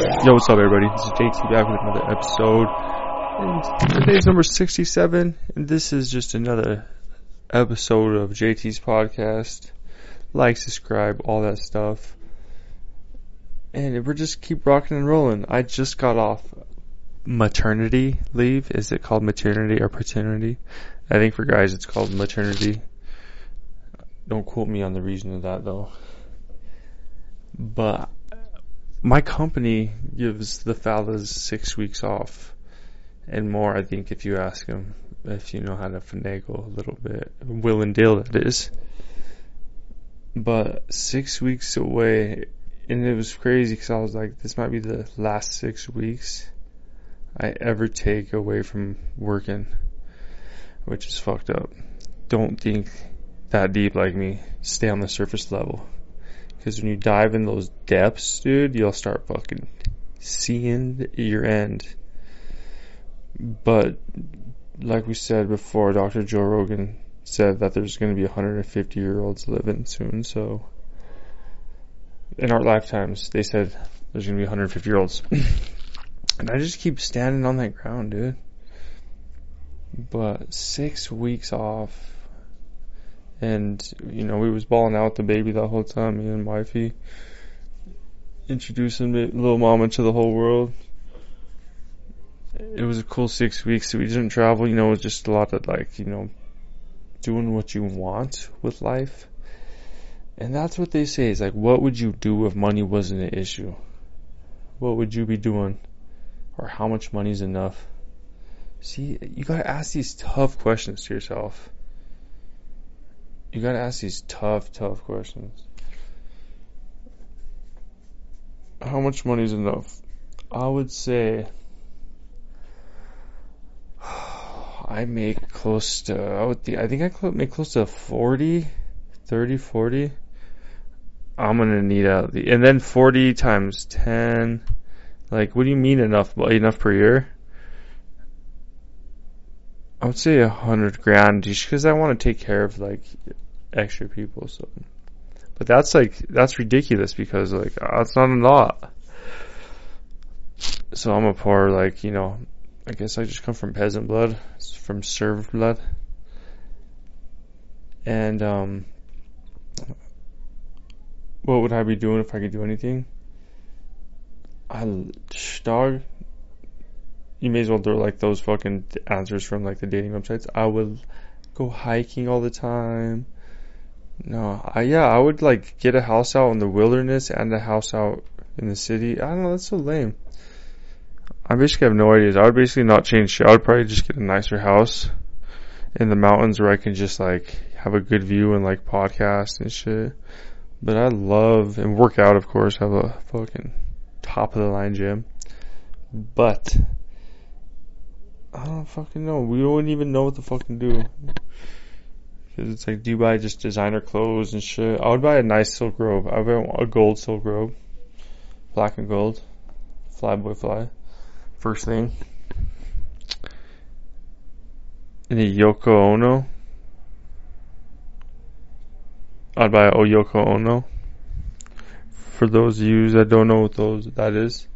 Yo, what's up, everybody? This is JT back with another episode. And today's number 67, and this is just another episode of JT's podcast. Like, subscribe, all that stuff. And we're just keep rocking and rolling. I just got off maternity leave. Is it called maternity or paternity? I think for guys it's called maternity. Don't quote me on the reason of that though. But my company gives the fellas six weeks off and more, I think, if you ask them, if you know how to finagle a little bit. Will and Dale, that is. But six weeks away, and it was crazy because I was like, this might be the last six weeks I ever take away from working, which is fucked up. Don't think that deep like me. Stay on the surface level. Because when you dive in those depths, dude, you'll start fucking seeing your end. But, like we said before, Dr. Joe Rogan said that there's going to be 150 year olds living soon, so. In our lifetimes, they said there's going to be 150 year olds. and I just keep standing on that ground, dude. But six weeks off and you know we was balling out the baby the whole time. Me and wifey introducing little mama to the whole world. It was a cool six weeks. We didn't travel. You know, it was just a lot of like you know doing what you want with life. And that's what they say is like, what would you do if money wasn't an issue? What would you be doing? Or how much money is enough? See, you gotta ask these tough questions to yourself you gotta ask these tough, tough questions. How much money is enough? I would say I make close to, I would think, I think I make close to 40, 30, 40. I'm gonna need out the, and then 40 times 10. Like, what do you mean enough? Enough per year? I would say a hundred grand just because I want to take care of like extra people. So, but that's like that's ridiculous because like that's not a lot. So I'm a poor like you know, I guess I just come from peasant blood, from served blood, and um, what would I be doing if I could do anything? I dog you may as well do like those fucking answers from like the dating websites. I would go hiking all the time. No, I yeah, I would like get a house out in the wilderness and a house out in the city. I don't know, that's so lame. I basically have no ideas. I would basically not change shit. I would probably just get a nicer house in the mountains where I can just like have a good view and like podcast and shit. But I love and work out, of course. Have a fucking top of the line gym. But I don't fucking know. We wouldn't even know what to fucking do. Cause it's like, do you buy just designer clothes and shit? I would buy a nice silk robe. I would buy a gold silk robe. Black and gold. Fly boy fly. First thing. And a Yoko Ono. I'd buy a Yoko Ono. For those of you that don't know what those that is,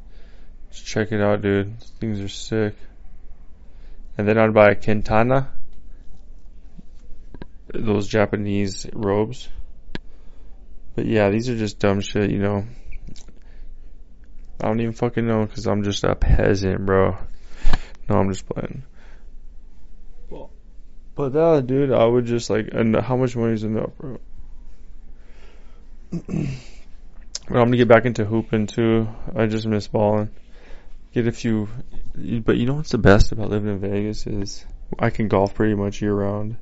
just check it out, dude. These things are sick and then I'd buy a kentana, those Japanese robes. But yeah, these are just dumb shit, you know. I don't even fucking know because I'm just a peasant, bro. No, I'm just playing. But that, uh, dude, I would just like, and how much money is enough, bro? but I'm gonna get back into hooping too. I just miss balling get a few. But you know what's the best about living in Vegas is I can golf pretty much year round.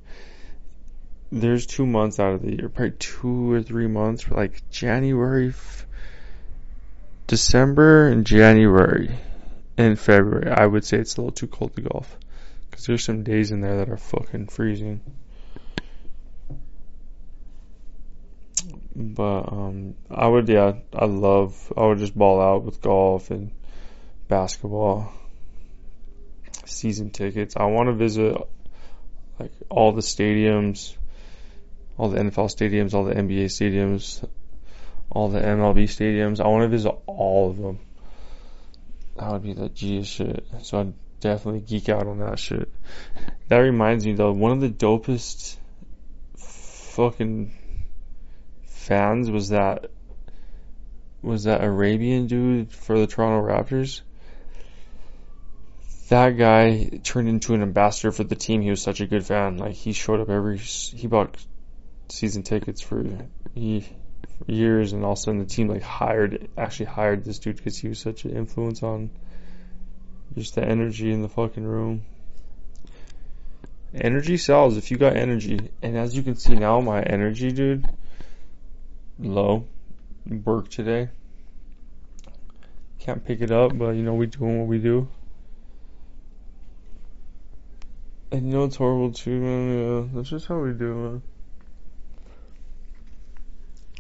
There's two months out of the year, probably two or three months, like January, December, and January, and February. I would say it's a little too cold to golf because there's some days in there that are fucking freezing. But um, I would, yeah, I love. I would just ball out with golf and basketball season tickets. I want to visit like all the stadiums, all the NFL stadiums, all the NBA stadiums, all the MLB stadiums. I want to visit all of them. that would be the G shit. So I'd definitely geek out on that shit. That reminds me though, one of the dopest fucking fans was that was that Arabian dude for the Toronto Raptors. That guy turned into an ambassador for the team. He was such a good fan. Like he showed up every he bought season tickets for years, and all of a sudden the team like hired actually hired this dude because he was such an influence on just the energy in the fucking room. Energy sells if you got energy, and as you can see now, my energy, dude, low. Work today. Can't pick it up, but you know we doing what we do. And you know it's horrible too, man. Yeah, that's just how we do, man.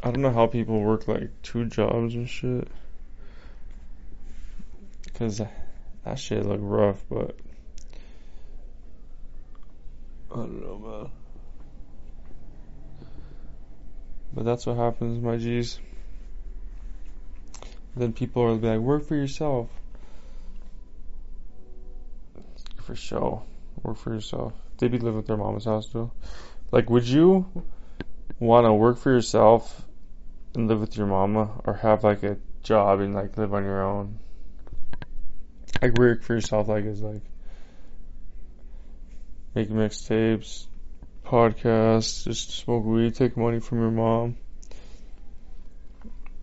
I don't know how people work like two jobs and shit. Cause that shit look rough, but I don't know, man. But that's what happens, my G's. Then people are like, work for yourself. For sure. Work for yourself. They be living with their mama's house too. Like, would you want to work for yourself and live with your mama, or have like a job and like live on your own? Like work for yourself, like is like make mixtapes, podcasts, just smoke weed, take money from your mom.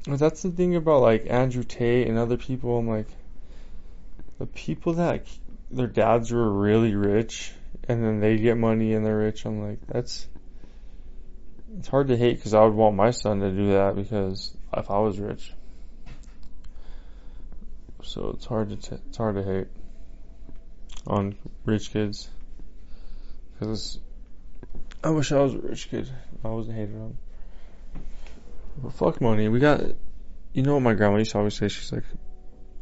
But that's the thing about like Andrew Tate and other people. I'm like, the people that their dads were really rich and then they get money and they're rich. I'm like, that's it's hard to hate because I would want my son to do that because if I was rich. So it's hard to t- it's hard to hate on rich kids because I wish I was a rich kid. I wasn't hated on. But fuck money. We got. You know what my grandma used to always say? She's like,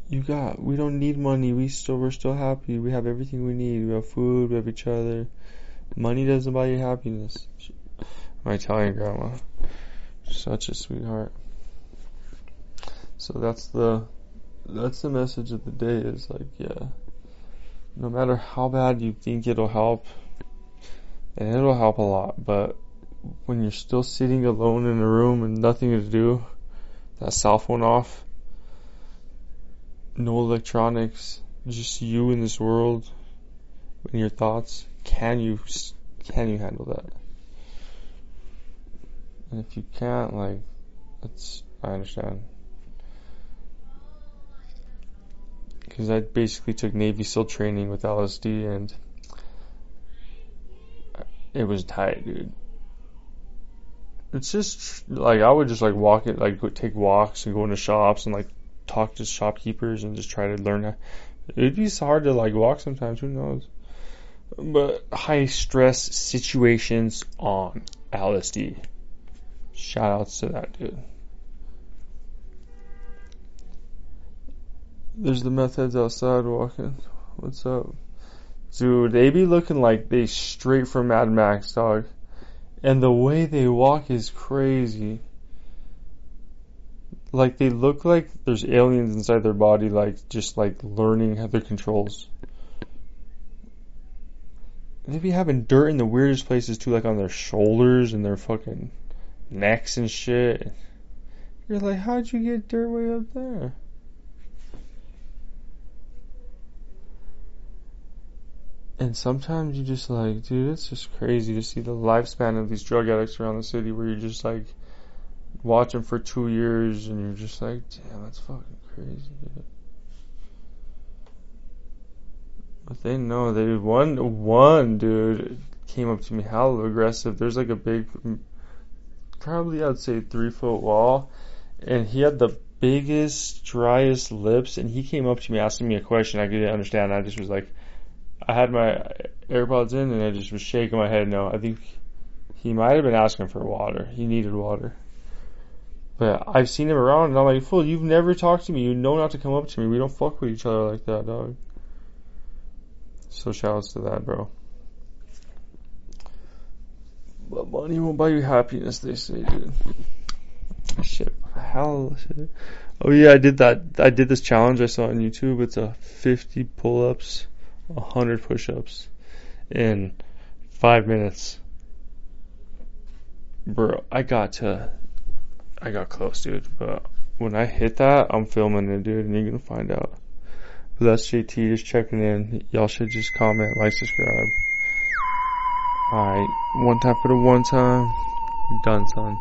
"You got. We don't need money. We still. We're still happy. We have everything we need. We have food. We have each other. Money doesn't buy you happiness." My Italian grandma, such a sweetheart. So that's the that's the message of the day. Is like, yeah. No matter how bad you think it'll help, and it'll help a lot, but when you're still sitting alone in a room and nothing to do, that cell phone off, no electronics, just you in this world and your thoughts, can you can you handle that? And if you can't, like, that's I understand. Because I basically took Navy SEAL training with LSD and it was tight, dude. It's just like I would just like walk it, like take walks and go into shops and like talk to shopkeepers and just try to learn. How, it'd be hard to like walk sometimes. Who knows? But high stress situations on LSD. Shout outs to that dude. There's the meth heads outside walking. What's up? Dude, they be looking like they straight from Mad Max, dog. And the way they walk is crazy. Like they look like there's aliens inside their body, like just like learning how their controls. They be having dirt in the weirdest places too, like on their shoulders and their fucking necks and shit. You're like, how'd you get dirt way up there? And sometimes you just like, dude, it's just crazy to see the lifespan of these drug addicts around the city where you're just like, watching for two years and you're just like, damn, that's fucking crazy, dude. But they know, they one one dude came up to me hella aggressive. There's like a big, probably I'd say three foot wall, and he had the biggest, driest lips, and he came up to me asking me a question I didn't understand. I just was like, I had my AirPods in and I just was shaking my head no. I think he might have been asking for water. He needed water. But I've seen him around and I'm like, fool, you've never talked to me. You know not to come up to me. We don't fuck with each other like that, dog. So shoutouts to that, bro. But money won't buy you happiness, they say, dude. Shit, hell, shit. Oh yeah, I did that. I did this challenge I saw on YouTube. It's a 50 pull-ups, 100 push-ups in five minutes. Bro, I got to, I got close, dude. But when I hit that, I'm filming it, dude, and you're gonna find out. But that's JT just checking in. Y'all should just comment, like, subscribe. Alright, one time for the one time. Done, son.